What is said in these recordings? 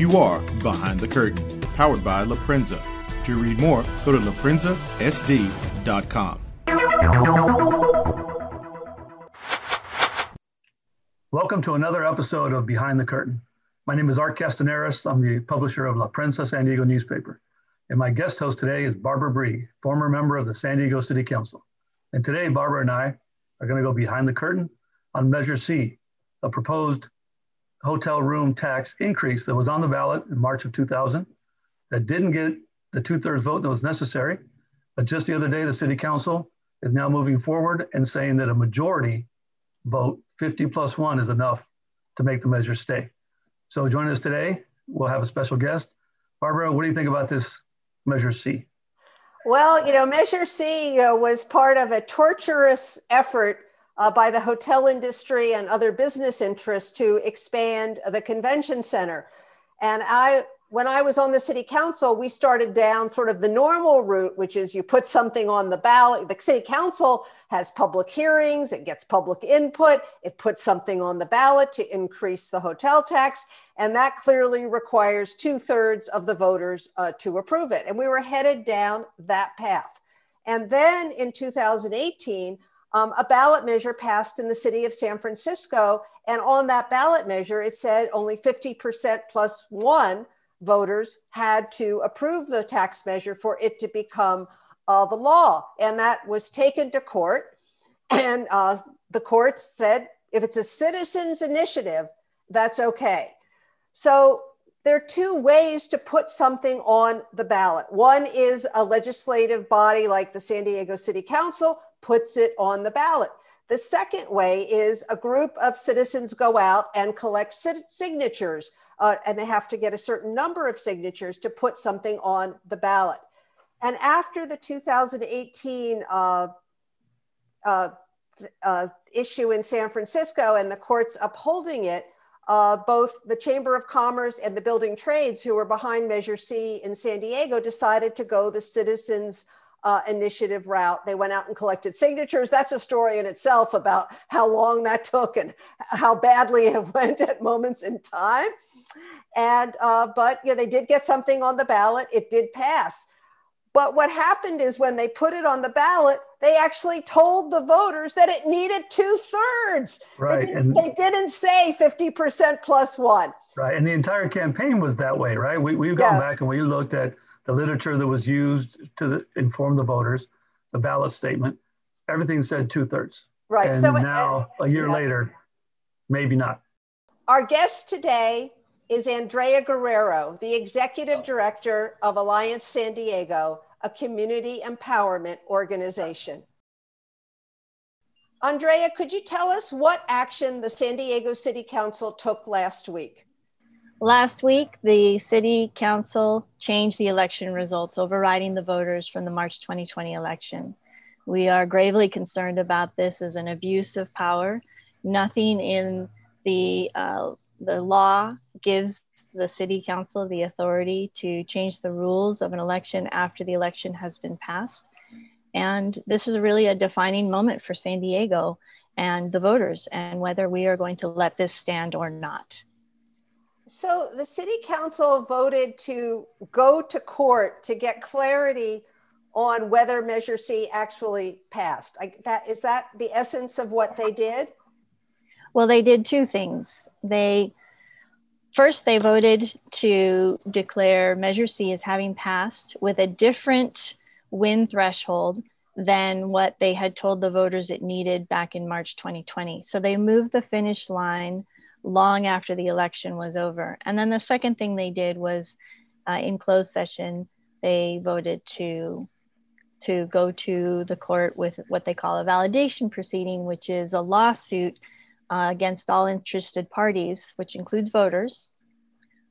You are Behind the Curtain, powered by La Prensa. To read more, go to laprensasd.com. Welcome to another episode of Behind the Curtain. My name is Art Castañares. I'm the publisher of La Prensa San Diego newspaper. And my guest host today is Barbara Bry, former member of the San Diego City Council. And today, Barbara and I are going to go behind the curtain on Measure C, a proposed hotel room tax increase that was on the ballot in March of 2000 that didn't get the two thirds vote that was necessary. But just the other day, the city council is now moving forward and saying that a majority vote, 50 plus one, is enough to make the measure stay. So join us today, we'll have a special guest. Barbara, what do you think about this Measure C? Well, you know, Measure C know, was part of a torturous effort uh, by the hotel industry and other business interests to expand the convention center. And I, when I was on the city council, we started down sort of the normal route, which is you put something on the ballot. The city council has public hearings, it gets public input, it puts something on the ballot to increase the hotel tax. And that clearly requires two thirds of the voters uh, to approve it. And we were headed down that path. And then in 2018, um, a ballot measure passed in the city of San Francisco. And on that ballot measure, it said only 50% plus one voters had to approve the tax measure for it to become uh, the law. And that was taken to court. And uh, the court said if it's a citizen's initiative, that's okay. So there are two ways to put something on the ballot. One is a legislative body like the San Diego City Council puts it on the ballot. The second way is a group of citizens go out and collect signatures, uh, and they have to get a certain number of signatures to put something on the ballot. And after the 2018 uh, uh, uh, issue in San Francisco and the courts upholding it, uh, both the Chamber of Commerce and the Building Trades, who were behind Measure C in San Diego, decided to go the citizens' uh, initiative route. They went out and collected signatures. That's a story in itself about how long that took and how badly it went at moments in time. And uh, but yeah, they did get something on the ballot. It did pass. But what happened is when they put it on the ballot, they actually told the voters that it needed two thirds. Right. They didn't, they didn't say 50% plus one. Right. And the entire campaign was that way, right? We, we've gone yeah. back and we looked at the literature that was used to the, inform the voters, the ballot statement, everything said two thirds. Right. And so now, uh, a year yeah. later, maybe not. Our guest today is Andrea Guerrero, the executive director of Alliance San Diego, a community empowerment organization. Andrea, could you tell us what action the San Diego City Council took last week? Last week, the City Council changed the election results, overriding the voters from the March 2020 election. We are gravely concerned about this as an abuse of power. Nothing in the, uh, the law gives the City Council the authority to change the rules of an election after the election has been passed. And this is really a defining moment for San Diego and the voters, and whether we are going to let this stand or not. So the city council voted to go to court to get clarity on whether Measure C actually passed. I, that is that the essence of what they did? Well, they did two things. They first they voted to declare Measure C as having passed with a different win threshold than what they had told the voters it needed back in March 2020. So they moved the finish line long after the election was over. And then the second thing they did was uh, in closed session, they voted to to go to the court with what they call a validation proceeding, which is a lawsuit uh, against all interested parties, which includes voters,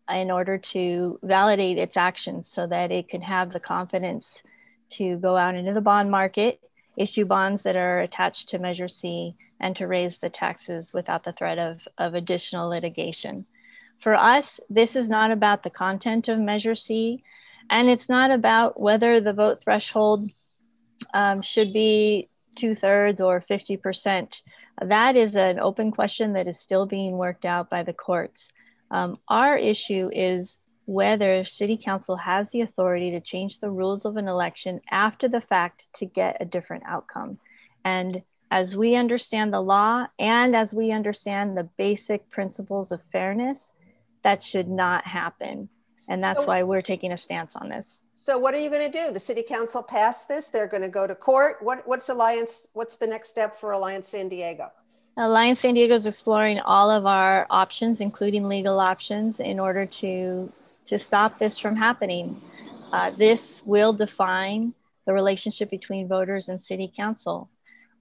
in order to validate its actions so that it can have the confidence to go out into the bond market, issue bonds that are attached to Measure C, and to raise the taxes without the threat of, of additional litigation. For us, this is not about the content of Measure C, and it's not about whether the vote threshold um, should be two thirds or 50%. That is an open question that is still being worked out by the courts. Um, our issue is whether city council has the authority to change the rules of an election after the fact to get a different outcome. And as we understand the law and as we understand the basic principles of fairness, that should not happen. And that's so, why we're taking a stance on this. So what are you going to do? The city council passed this. They're going to go to court. What, what's Alliance? What's the next step for Alliance San Diego? Alliance San Diego is exploring all of our options, including legal options, in order to to stop this from happening. Uh, this will define the relationship between voters and city council.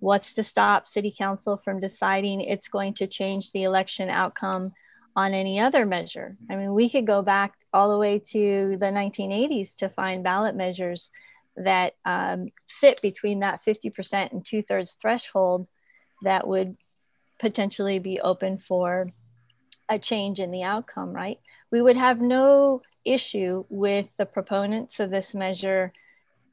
What's to stop city council from deciding it's going to change the election outcome on any other measure? I mean, we could go back all the way to the 1980s to find ballot measures that um, sit between that 50% and two thirds threshold that would potentially be open for a change in the outcome, right? We would have no issue with the proponents of this measure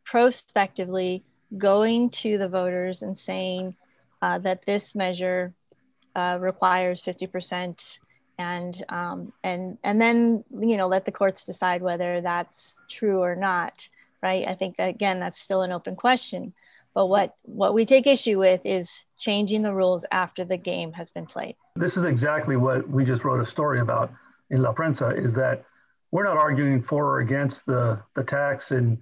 prospectively going to the voters and saying uh, that this measure uh, requires 50% and um, and and then you know let the courts decide whether that's true or not right? I think again that's still an open question. But what what we take issue with is changing the rules after the game has been played. This is exactly what we just wrote a story about in La Prensa is that we're not arguing for or against the, the tax. And,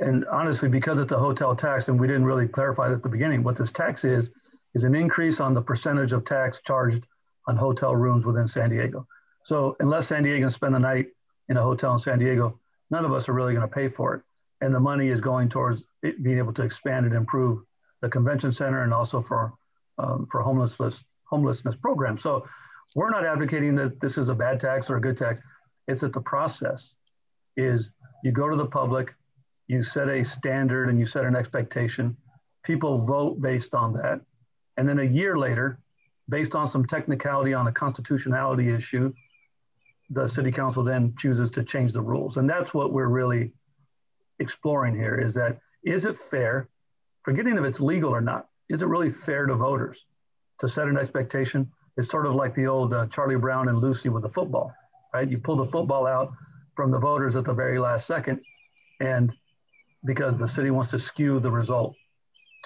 and honestly, because it's a hotel tax, and we didn't really clarify that at the beginning, what this tax is, is an increase on the percentage of tax charged on hotel rooms within San Diego. So unless San Diegans spend the night in a hotel in San Diego, none of us are really going to pay for it. And the money is going towards being able to expand and improve the convention center and also for um, for homelessness homelessness programs. So we're not advocating that this is a bad tax or a good tax. It's that the process is you go to the public, you set a standard and you set an expectation. People vote based on that. And then a year later, based on some technicality on a constitutionality issue, the city council then chooses to change the rules. And that's what we're really exploring here is that is it fair, forgetting if it's legal or not, is it really fair to voters to set an expectation it's sort of like the old uh, Charlie Brown and Lucy with the football, right? You pull the football out from the voters at the very last second, and because the city wants to skew the result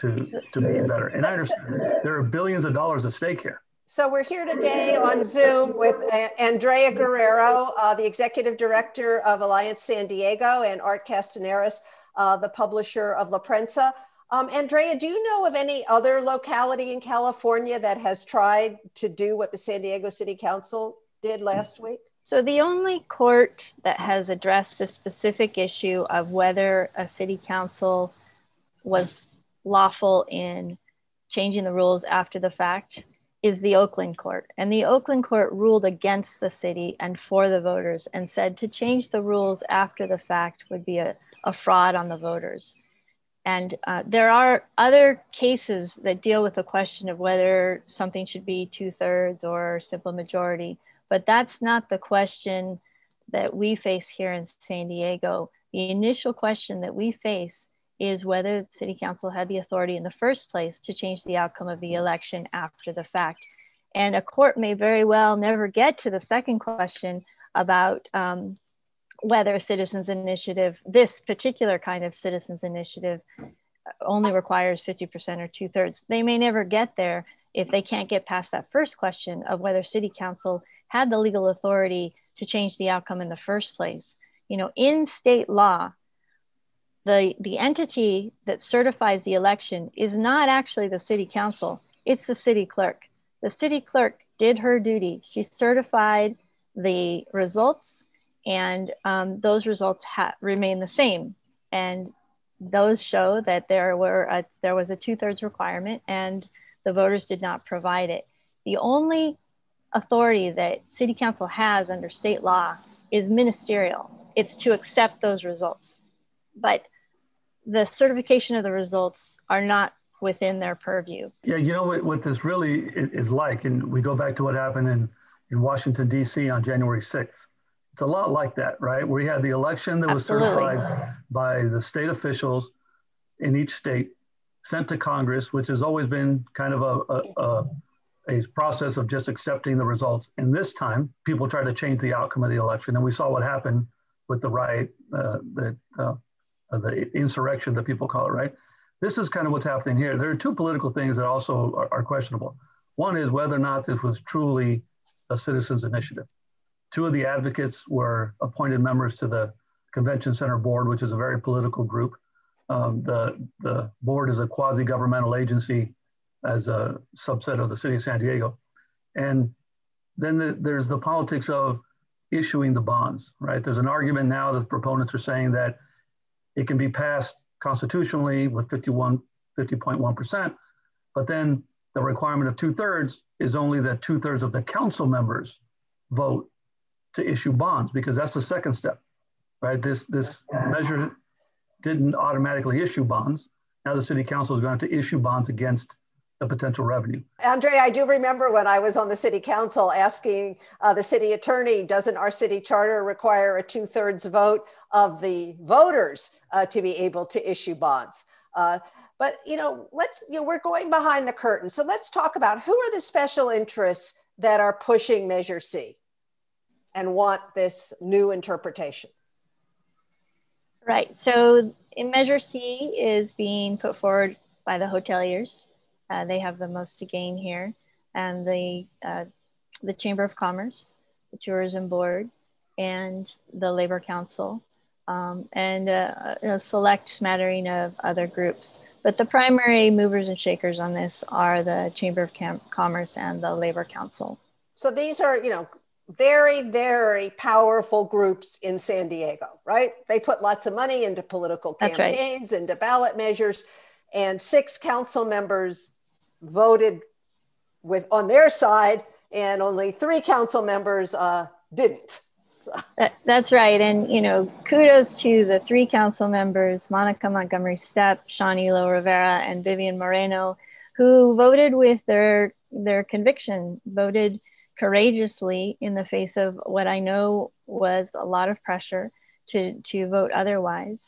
to to be better. And I understand there are billions of dollars at stake here. So we're here today on Zoom with uh, Andrea Guerrero, uh, the executive director of Alliance San Diego, and Art Castañares, uh, the publisher of La Prensa. Um, Andrea, do you know of any other locality in California that has tried to do what the San Diego City Council did last week? So, the only court that has addressed the specific issue of whether a city council was lawful in changing the rules after the fact is the Oakland court. And the Oakland court ruled against the city and for the voters and said to change the rules after the fact would be a, a fraud on the voters. And uh, there are other cases that deal with the question of whether something should be two thirds or simple majority, but that's not the question that we face here in San Diego. The initial question that we face is whether city council had the authority in the first place to change the outcome of the election after the fact. And a court may very well never get to the second question about um, whether citizens initiative, this particular kind of citizens initiative uh, only requires 50% or two thirds. They may never get there if they can't get past that first question of whether city council had the legal authority to change the outcome in the first place. You know, in state law, the, the entity that certifies the election is not actually the city council, it's the city clerk. The city clerk did her duty. She certified the results and um, those results ha- remain the same. And those show that there were a, there was a two thirds requirement, and the voters did not provide it. The only authority that City Council has under state law is ministerial. It's to accept those results, but the certification of the results are not within their purview. Yeah, you know what, what this really is like, and we go back to what happened in, in Washington, D.C. on January 6th it's a lot like that, right? We had the election that was certified by the state officials in each state, sent to Congress, which has always been kind of a, a, a, a process of just accepting the results. And this time, people tried to change the outcome of the election, and we saw what happened with the riot, uh, the uh, the insurrection that people call it, right? This is kind of what's happening here. There are two political things that also are, are questionable. One is whether or not this was truly a citizens' initiative. Two of the advocates were appointed members to the Convention Center Board, which is a very political group. Um, the, the board is a quasi governmental agency as a subset of the city of San Diego. And then the, there's the politics of issuing the bonds, right? There's an argument now that proponents are saying that it can be passed constitutionally with 51, 50.1%, but then the requirement of two thirds is only that two thirds of the council members vote to issue bonds because that's the second step, right? This, this measure didn't automatically issue bonds. Now the city council is going to issue bonds against the potential revenue. Andre, I do remember when I was on the city council asking uh, the city attorney, doesn't our city charter require a two thirds vote of the voters uh, to be able to issue bonds? Uh, but you know, let's you know we're going behind the curtain, so let's talk about who are the special interests that are pushing Measure C and want this new interpretation. Right. So, in Measure C is being put forward by the hoteliers uh, they have the most to gain here, and the uh, the Chamber of Commerce, the Tourism Board, and the Labor Council, um, and a, a, select smattering of other groups. But the primary movers and shakers on this are the Chamber of Cam- Commerce and the Labor Council. So these are, you know, very, very powerful groups in San Diego, right? They put lots of money into political campaigns, right. into ballot measures, and six council members voted with on their side, and only three council members uh, didn't. So. That, that's right. And, you know, kudos to the three council members, Monica Montgomery Steppe, Sean Elo Rivera, and Vivian Moreno, who voted with their, their conviction, voted courageously in the face of what I know was a lot of pressure to, to vote otherwise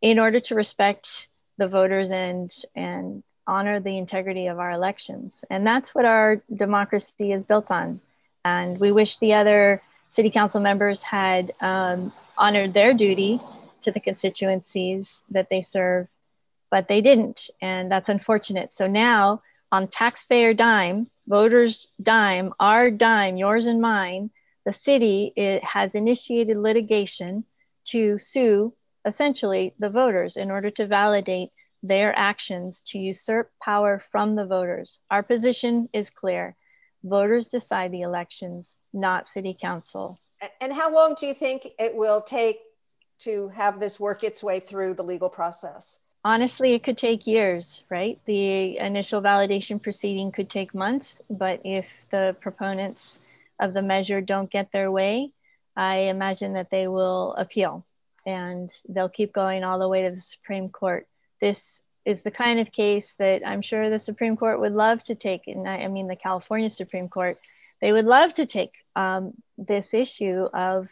in order to respect the voters and, and honor the integrity of our elections. And that's what our democracy is built on. And we wish the other city council members had um, honored their duty to the constituencies that they serve, but they didn't. And that's unfortunate. So now, on taxpayer dime, voters' dime, our dime, yours and mine, the city it has initiated litigation to sue essentially the voters in order to validate their actions to usurp power from the voters. Our position is clear. Voters decide the elections, not city council. And how long do you think it will take to have this work its way through the legal process? Honestly, it could take years, right? The initial validation proceeding could take months, but if the proponents of the measure don't get their way, I imagine that they will appeal and they'll keep going all the way to the Supreme Court this is the kind of case that I'm sure the Supreme Court would love to take. And I, I mean, the California Supreme Court, they would love to take um, this issue of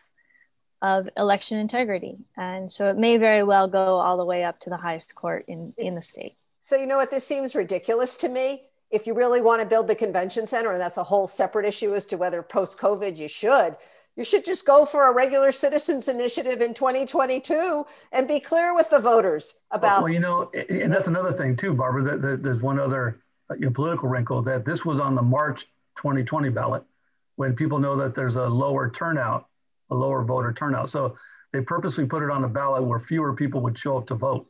of election integrity. And so it may very well go all the way up to the highest court in, in the state. So, you know what, this seems ridiculous to me. If you really want to build the convention center, and that's a whole separate issue as to whether post COVID you should, you should just go for a regular citizens initiative in 2022 and be clear with the voters about. Well, you know, and that's another thing too, Barbara. That, there's one other uh, you know, political wrinkle that this was on the March 2020 ballot, when people know that there's a lower turnout, a lower voter turnout. So they purposely put it on the ballot where fewer people would show up to vote.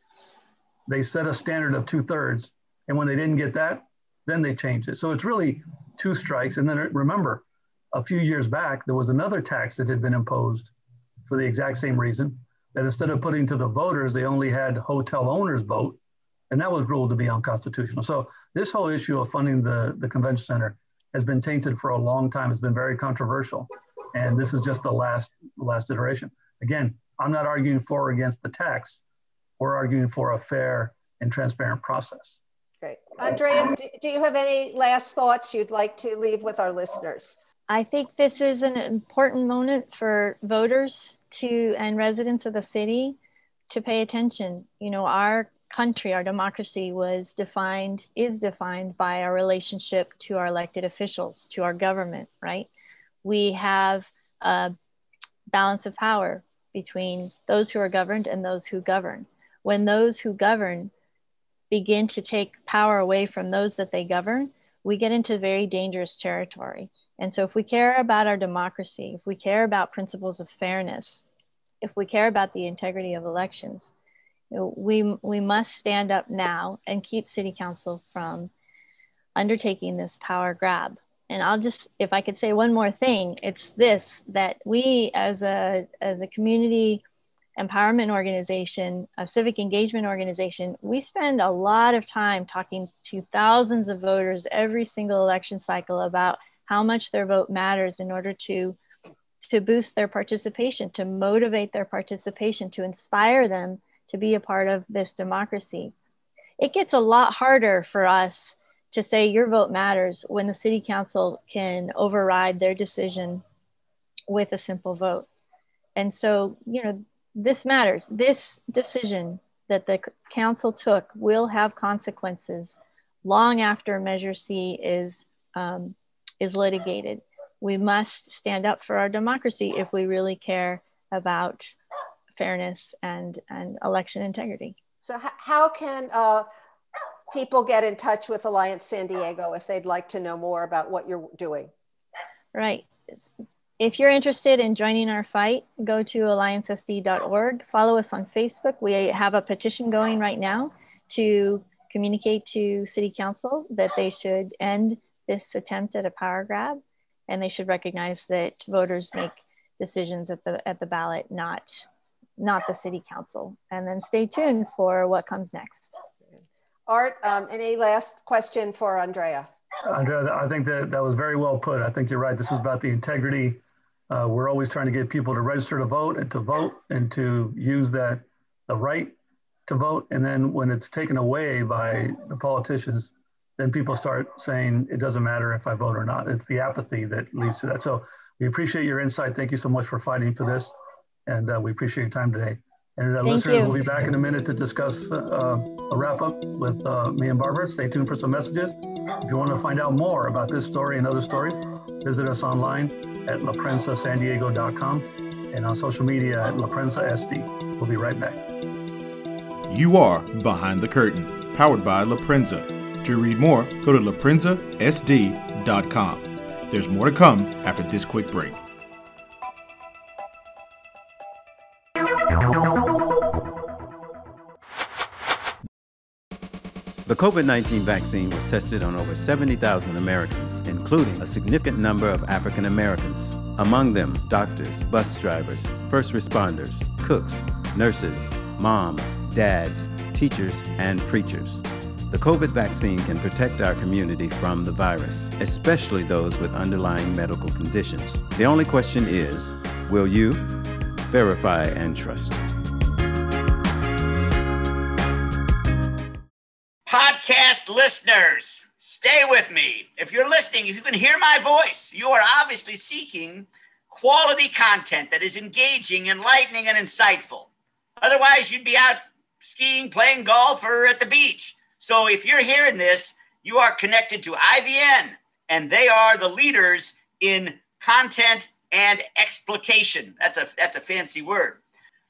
They set a standard of two thirds, and when they didn't get that, then they changed it. So it's really two strikes. And then remember, a few years back, there was another tax that had been imposed for the exact same reason. That instead of putting to the voters, they only had hotel owners vote, and that was ruled to be unconstitutional. So this whole issue of funding the, the convention center has been tainted for a long time. It's been very controversial, and this is just the last last iteration. Again, I'm not arguing for or against the tax. We're arguing for a fair and transparent process. Great. Andrea, do you have any last thoughts you'd like to leave with our listeners? I think this is an important moment for voters to and residents of the city to pay attention. You know, our country, our democracy was defined, is defined by our relationship to our elected officials, to our government, right? We have a balance of power between those who are governed and those who govern. When those who govern begin to take power away from those that they govern, we get into very dangerous territory. And so, if we care about our democracy, if we care about principles of fairness, if we care about the integrity of elections, we, we must stand up now and keep City Council from undertaking this power grab. And I'll just, if I could say one more thing, it's this that we as a, as a community empowerment organization, a civic engagement organization, we spend a lot of time talking to thousands of voters every single election cycle about how much their vote matters in order to to boost their participation, to motivate their participation, to inspire them to be a part of this democracy. It gets a lot harder for us to say your vote matters when the city council can override their decision with a simple vote. And so, you know, this matters. This decision that the council took will have consequences long after Measure C is um, is litigated. We must stand up for our democracy if we really care about fairness and and election integrity. So, how can uh, people get in touch with Alliance San Diego if they'd like to know more about what you're doing? Right if you're interested in joining our fight, go to alliancesd.org. Follow us on Facebook. We have a petition going right now to communicate to City Council that they should end this attempt at a power grab, and they should recognize that voters make decisions at the at the ballot, not not the City Council. And then stay tuned for what comes next. Art, um, any last question for Andrea? Andrea, I think that that was very well put. I think you're right. This is about the integrity uh, we're always trying to get people to register to vote and to vote and to use that the right to vote. And then when it's taken away by the politicians, then people start saying it doesn't matter if I vote or not. It's the apathy that leads to that. So we appreciate your insight. Thank you so much for fighting for this, and uh, we appreciate your time today. And uh, listeners, we'll be back in a minute to discuss uh, a wrap up with uh, me and Barbara. Stay tuned for some messages. If you want to find out more about this story and other stories, visit us online at laprensasandiego.com and on social media at laprensasd. We'll be right back. You are Behind the Curtain, powered by La Prensa. To read more, go to laprensasd.com. There's more to come after this quick break. The COVID 19 vaccine was tested on over 70,000 Americans, including a significant number of African Americans, among them doctors, bus drivers, first responders, cooks, nurses, moms, dads, teachers, and preachers. The COVID vaccine can protect our community from the virus, especially those with underlying medical conditions. The only question is will you verify and trust? Listeners, stay with me. If you're listening, if you can hear my voice, you are obviously seeking quality content that is engaging, enlightening, and insightful. Otherwise, you'd be out skiing, playing golf, or at the beach. So if you're hearing this, you are connected to IVN, and they are the leaders in content and explication. That's a that's a fancy word.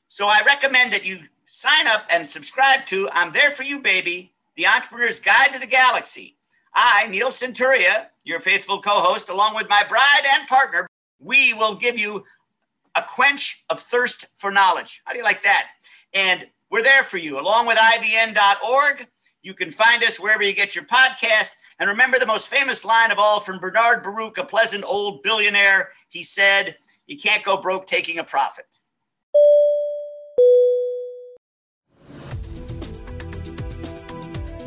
So I recommend that you sign up and subscribe to I'm There For You Baby the Entrepreneur's Guide to the Galaxy. I, Neil Senturia, your faithful co host, along with my bride and partner, we will give you a quench of thirst for knowledge. How do you like that? And we're there for you, along with IVN.org. You can find us wherever you get your podcast. And remember the most famous line of all from Bernard Baruch, a pleasant old billionaire. He said, You can't go broke taking a profit.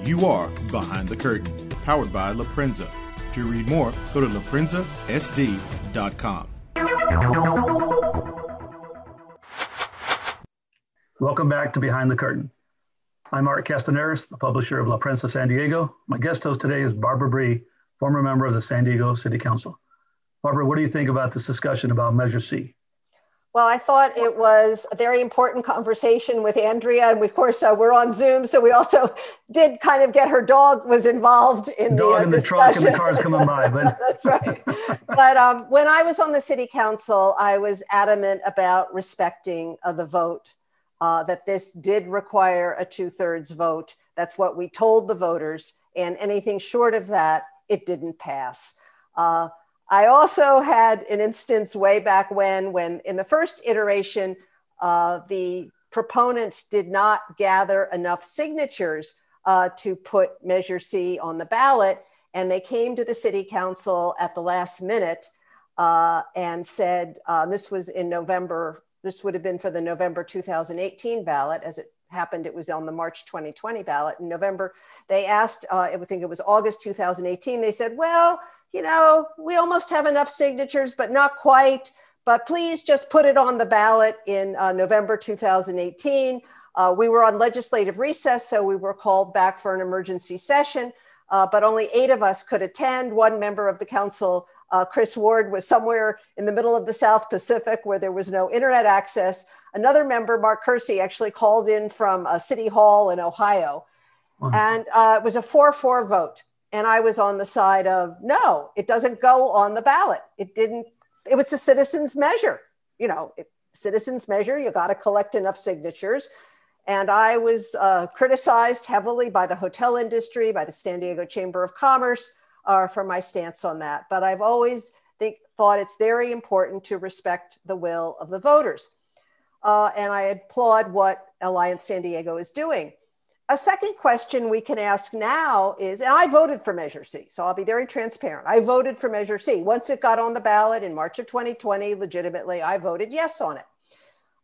You are Behind the Curtain, powered by La Prensa. To read more, go to laprensasd.com. Welcome back to Behind the Curtain. I'm Art Castañares, the publisher of La Prensa San Diego. My guest host today is Barbara Bry, former member of the San Diego City Council. Barbara, what do you think about this discussion about Measure C? Well, I thought it was a very important conversation with Andrea, and of course uh, we're on Zoom, so we also did kind of get her dog was involved in dog the uh, in the discussion. truck and the cars coming by. But That's right. but um, when I was on the city council, I was adamant about respecting uh, the vote. Uh, that this did require a two-thirds vote. That's what we told the voters, and anything short of that, it didn't pass. Uh, I also had an instance way back when, when in the first iteration, uh, the proponents did not gather enough signatures uh, to put Measure C on the ballot. And they came to the city council at the last minute uh, and said, uh, this was in November, this would have been for the November 2018 ballot. As it happened, it was on the March 2020 ballot. In November, they asked, uh, I think it was August 2018, they said, well, you know, we almost have enough signatures, but not quite. But please just put it on the ballot in uh, November 2018. Uh, we were on legislative recess, so we were called back for an emergency session, uh, but only eight of us could attend. One member of the council, uh, Chris Ward, was somewhere in the middle of the South Pacific where there was no internet access. Another member, Mark Kersey, actually called in from uh, City Hall in Ohio. Wow. And uh, it was a 4 4 vote and I was on the side of no, it doesn't go on the ballot. It didn't. It was a citizens measure. You know, it, citizens measure. You got to collect enough signatures. And I was uh, criticized heavily by the hotel industry, by the San Diego Chamber of Commerce, uh, for my stance on that. But I've always think, thought it's very important to respect the will of the voters. Uh, and I applaud what Alliance San Diego is doing. A second question we can ask now is, and I voted for Measure C, so I'll be very transparent. I voted for Measure C. Once it got on the ballot in March of 2020, legitimately, I voted yes on it.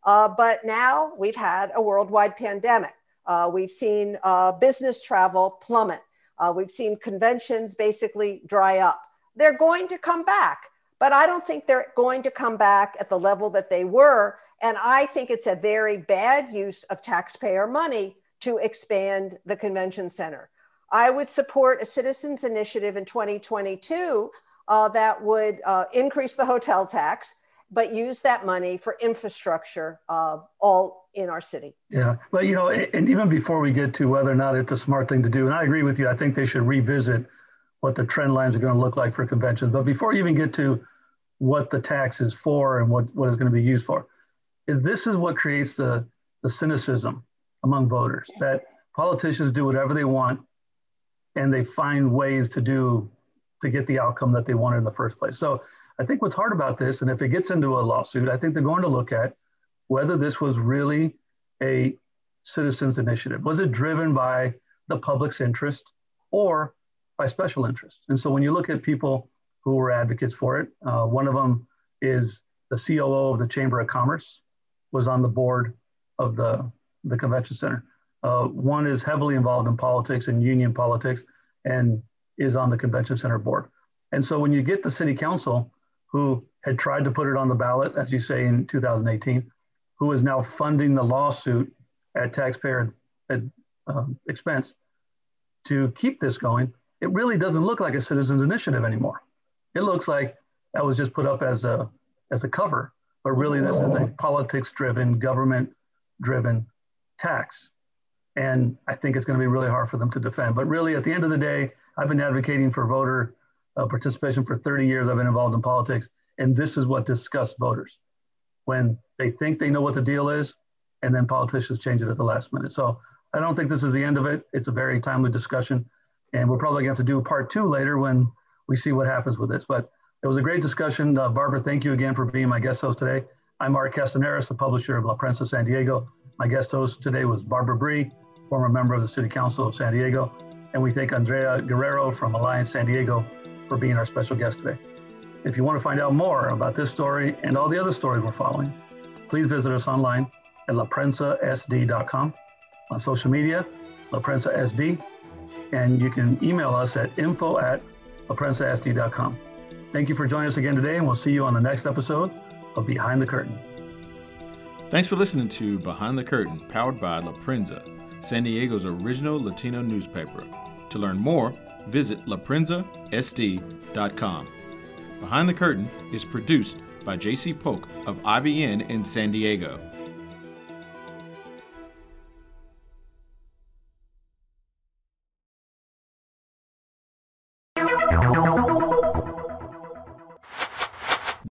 Uh, but now we've had a worldwide pandemic. Uh, we've seen uh, business travel plummet. Uh, we've seen conventions basically dry up. They're going to come back, but I don't think they're going to come back at the level that they were. And I think it's a very bad use of taxpayer money to expand the convention center. I would support a citizens initiative in 2022 uh, that would uh, increase the hotel tax, but use that money for infrastructure uh, all in our city. Yeah, but you know, and even before we get to whether or not it's a smart thing to do, and I agree with you, I think they should revisit what the trend lines are going to look like for conventions. But before you even get to what the tax is for and what, what is going to be used for, is this is what creates the, the cynicism among voters that politicians do whatever they want and they find ways to do to get the outcome that they wanted in the first place. So I think what's hard about this, and if it gets into a lawsuit, I think they're going to look at whether this was really a citizens initiative. Was it driven by the public's interest or by special interest? And so when you look at people who were advocates for it, uh, one of them is the COO of the Chamber of Commerce, was on the board of the the convention center. Uh, one is heavily involved in politics and union politics and is on the convention center board. And so when you get the city council who had tried to put it on the ballot, as you say, in 2018, who is now funding the lawsuit at taxpayer um, expense to keep this going, it really doesn't look like a citizens initiative anymore. It looks like that was just put up as a as a cover, but really this is a politics driven, government driven tax. And I think it's going to be really hard for them to defend. But really, at the end of the day, I've been advocating for voter uh, participation for 30 years. I've been involved in politics. And this is what disgusts voters when they think they know what the deal is, and then politicians change it at the last minute. So I don't think this is the end of it. It's a very timely discussion. And we're probably going to have to do part two later when we see what happens with this. But it was a great discussion. Uh, Barbara, thank you again for being my guest host today. I'm Mark Castañares, the publisher of La Prensa San Diego. My guest host today was Barbara Bry, former member of the City Council of San Diego. And we thank Andrea Guerrero from Alliance San Diego for being our special guest today. If you want to find out more about this story and all the other stories we're following, please visit us online at laprensasd.com, on social media, laprensasd, and you can email us at info at laprensasd.com. Thank you for joining us again today, and we'll see you on the next episode of Behind the Curtain. Thanks for listening to Behind the Curtain, powered by La Prensa, San Diego's original Latino newspaper. To learn more, visit laprensasd.com. Behind the Curtain is produced by J.C. Polk of IVN in San Diego.